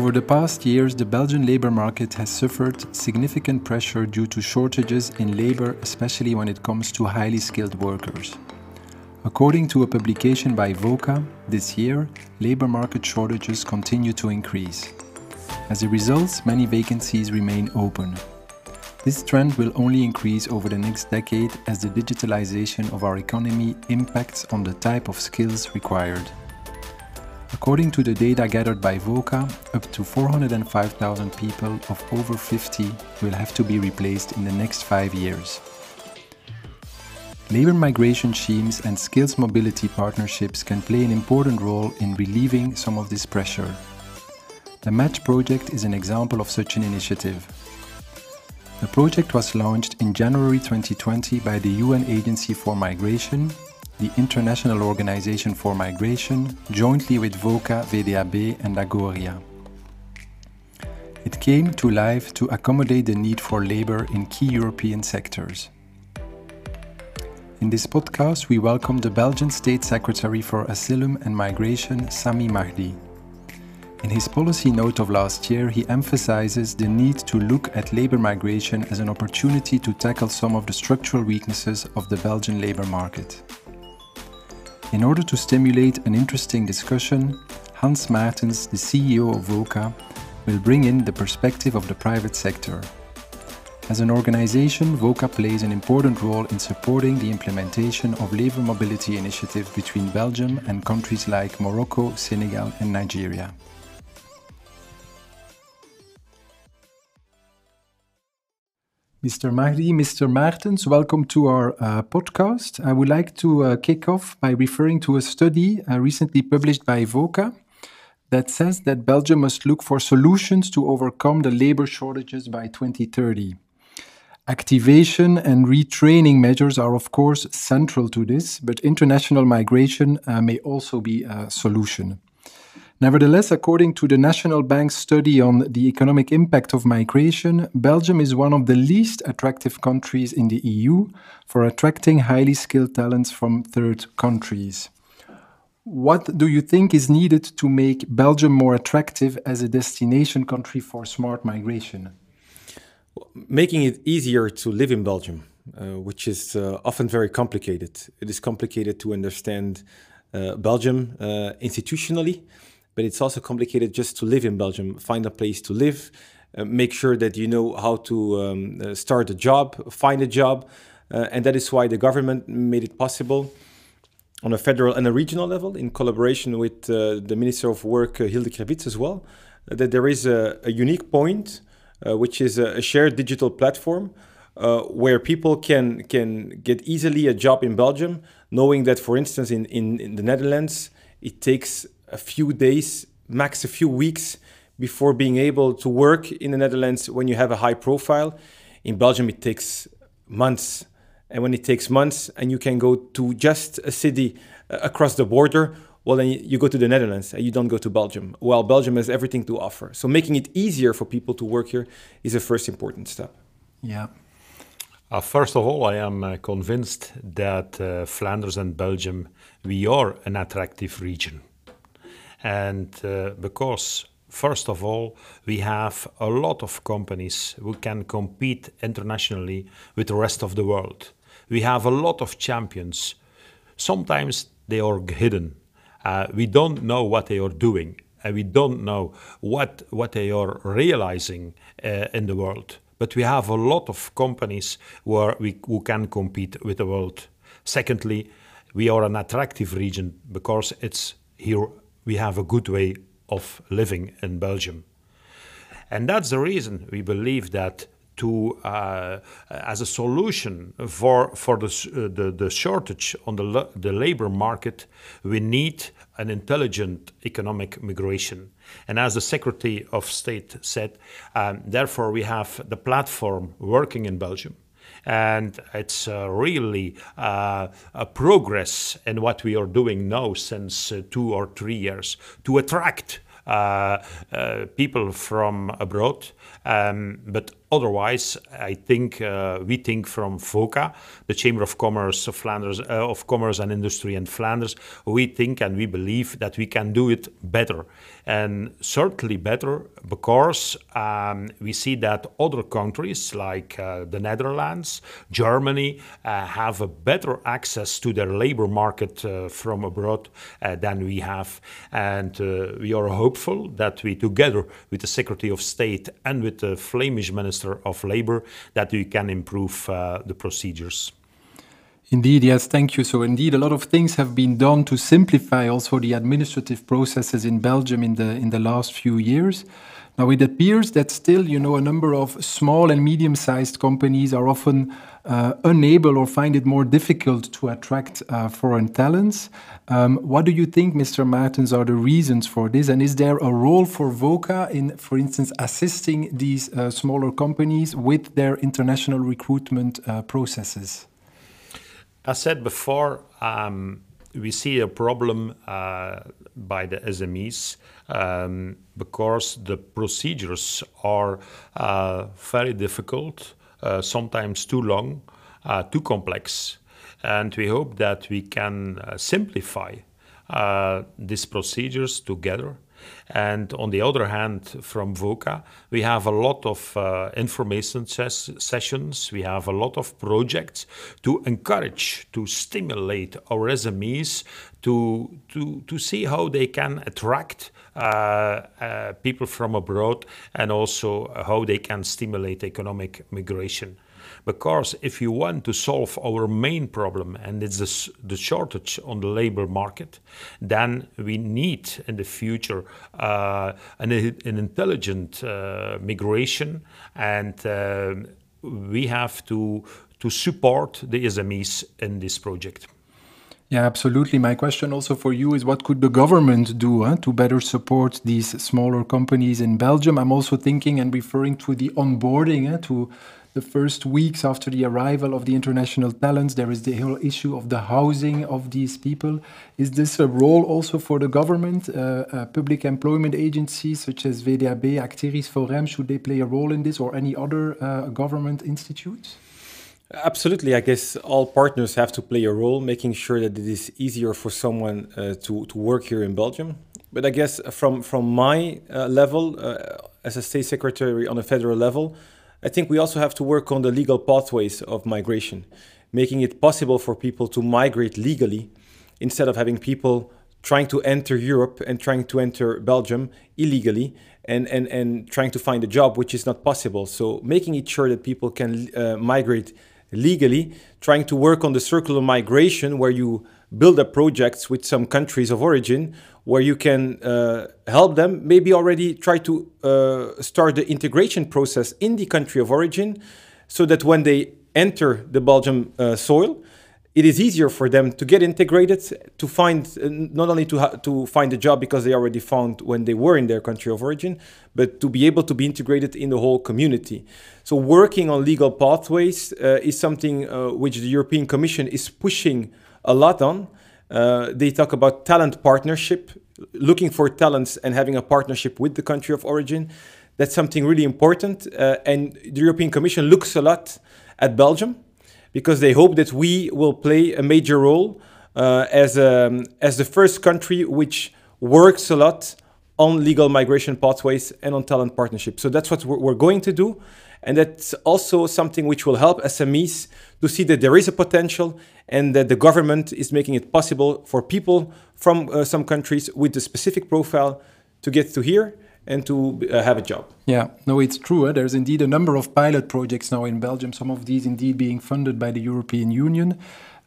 Over the past years, the Belgian labour market has suffered significant pressure due to shortages in labour, especially when it comes to highly skilled workers. According to a publication by Voka, this year, labour market shortages continue to increase. As a result, many vacancies remain open. This trend will only increase over the next decade as the digitalization of our economy impacts on the type of skills required. According to the data gathered by Voka, up to 405,000 people of over 50 will have to be replaced in the next five years. Labour migration schemes and skills mobility partnerships can play an important role in relieving some of this pressure. The Match project is an example of such an initiative. The project was launched in January 2020 by the UN Agency for Migration the International Organization for Migration, jointly with Voka, VDAB, and Agoria. It came to life to accommodate the need for labor in key European sectors. In this podcast, we welcome the Belgian State Secretary for Asylum and Migration, Sammy Mahdi. In his policy note of last year, he emphasizes the need to look at labor migration as an opportunity to tackle some of the structural weaknesses of the Belgian labor market. In order to stimulate an interesting discussion, Hans Maertens, the CEO of Voka, will bring in the perspective of the private sector. As an organization, Voka plays an important role in supporting the implementation of labor mobility initiatives between Belgium and countries like Morocco, Senegal, and Nigeria. Mr. Mahdi, Mr. Maertens, welcome to our uh, podcast. I would like to uh, kick off by referring to a study uh, recently published by Voka that says that Belgium must look for solutions to overcome the labor shortages by 2030. Activation and retraining measures are, of course, central to this, but international migration uh, may also be a solution. Nevertheless, according to the National Bank's study on the economic impact of migration, Belgium is one of the least attractive countries in the EU for attracting highly skilled talents from third countries. What do you think is needed to make Belgium more attractive as a destination country for smart migration? Making it easier to live in Belgium, uh, which is uh, often very complicated. It is complicated to understand uh, Belgium uh, institutionally but it's also complicated just to live in Belgium. Find a place to live, uh, make sure that you know how to um, uh, start a job, find a job, uh, and that is why the government made it possible on a federal and a regional level, in collaboration with uh, the Minister of Work, uh, Hilde Crevits, as well, that there is a, a unique point, uh, which is a, a, shared digital platform. where people can can get easily a job in Belgium, knowing that, for instance, in, in, in the Netherlands, it takes a few days, max a few weeks before being able to work in the Netherlands when you have a high profile. In Belgium, it takes months. And when it takes months and you can go to just a city uh, across the border, well, then you go to the Netherlands and you don't go to Belgium. Well, Belgium has everything to offer. So making it easier for people to work here is a first important step. Yeah. Uh, first of all, I am uh, convinced that uh, Flanders and Belgium, we are an attractive region. And uh, because, first of all, we have a lot of companies who can compete internationally with the rest of the world. We have a lot of champions. Sometimes they are hidden. Uh, we don't know what they are doing, and we don't know what, what they are realizing uh, in the world. But we have a lot of companies where we, who can compete with the world. Secondly, we are an attractive region because it's here we have a good way of living in Belgium. And that's the reason we believe that to uh, as a solution for for the, uh, the, the shortage on the the labor market, we need an intelligent economic migration. And as the Secretary of State said, um, therefore we have the platform working in Belgium and it's uh, really uh, a progress in what we are doing now since uh, two or three years to attract people from abroad, um, but otherwise, I think uh, we think from Voka, the Chamber of Commerce of Flanders, uh, of Commerce and Industry in Flanders, we think and we believe that we can do it better, and certainly better because um, we see that other countries like uh, the Netherlands, Germany, uh, have a better access to their labor market uh, from abroad uh, than we have, and we are hopeful that we, together with the Secretary of State and with the Flemish Minister Minister of Labour that we can improve uh, the procedures. Indeed, yes, thank you. So, indeed, a lot of things have been done to simplify also the administrative processes in Belgium in the in the last few years. Now, it appears that still, you know, a number of small and medium-sized companies are often uh, unable or find it more difficult to attract uh, foreign talents. Um, what do you think, Mr. Maertens, are the reasons for this? And is there a role for Voka in, for instance, assisting these uh, smaller companies with their international recruitment uh, processes? As said before, um, we see a problem uh, by the SMEs um, because the procedures are uh, very difficult, uh, sometimes too long, uh, too complex. And we hope that we can uh, simplify uh, these procedures together and on the other hand, from Voka, we have a lot of uh, information ses sessions, we have a lot of projects to encourage, to stimulate our SMEs to, to, to see how they can attract uh, uh, people from abroad and also how they can stimulate economic migration. Because if you want to solve our main problem, and it's the, the shortage on the labor market, then we need in the future uh, an, an, intelligent uh, migration, and uh, we have to, to support the SMEs in this project. Yeah, absolutely. My question also for you is what could the government do huh, to better support these smaller companies in Belgium? I'm also thinking and referring to the onboarding, to the first weeks after the arrival of the international talents, there is the whole issue of the housing of these people. Is this a role also for the government, uh, uh, public employment agencies such as VDAB, Actiris Forem? Should they play a role in this or any other uh, government institutes? Absolutely. I guess all partners have to play a role, making sure that it is easier for someone uh, to, to work here in Belgium. But I guess from, from my uh, level, uh, as a state secretary on a federal level, I think we also have to work on the legal pathways of migration, making it possible for people to migrate legally instead of having people trying to enter Europe and trying to enter Belgium illegally and, and, and trying to find a job, which is not possible. So making it sure that people can uh, migrate legally, trying to work on the circular migration where you build up projects with some countries of origin where you can uh, help them, maybe already try to uh, start the integration process in the country of origin so that when they enter the Belgium uh, soil, it is easier for them to get integrated, to find uh, not only to to find a job because they already found when they were in their country of origin, but to be able to be integrated in the whole community. So working on legal pathways uh, is something uh, which the European Commission is pushing a lot on. Uh, they talk about talent partnership, looking for talents and having a partnership with the country of origin. That's something really important. Uh, and the European Commission looks a lot at Belgium because they hope that we will play a major role uh, as, a, um, as the first country which works a lot on legal migration pathways and on talent partnership. So that's what we're going to do. And that's also something which will help SMEs to see that there is a potential and that the government is making it possible for people from uh, some countries with a specific profile to get to here and to uh, have a job. Yeah, no, it's true. Eh? There's indeed a number of pilot projects now in Belgium, some of these indeed being funded by the European Union.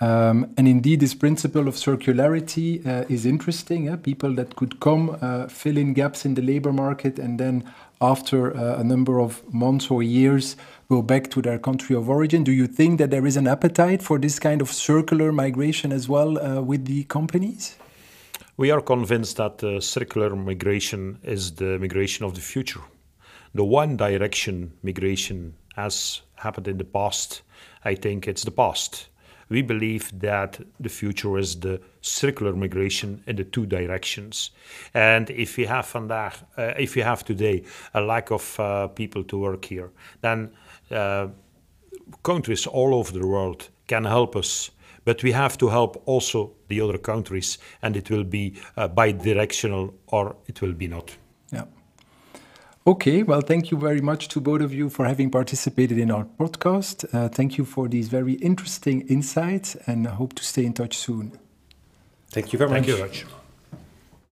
Um, and indeed, this principle of circularity uh, is interesting. Eh? People that could come, uh, fill in gaps in the labor market, and then after uh, a number of months or years go back to their country of origin. Do you think that there is an appetite for this kind of circular migration as well uh, with the companies? We are convinced that uh, circular migration is the migration of the future. The one direction migration has happened in the past, I think it's the past. we believe that the future is the circular migration in the two directions. And if we have vandaag, uh, if we have today a lack of uh, people to work here, then uh, countries all over the world can help us. But we have to help also the other countries, and it will be uh, bi-directional or it will be not. Yeah. Okay, well, thank you very much to both of you for having participated in our podcast. Uh, thank you for these very interesting insights, and I hope to stay in touch soon. Thank you very Thank you very much.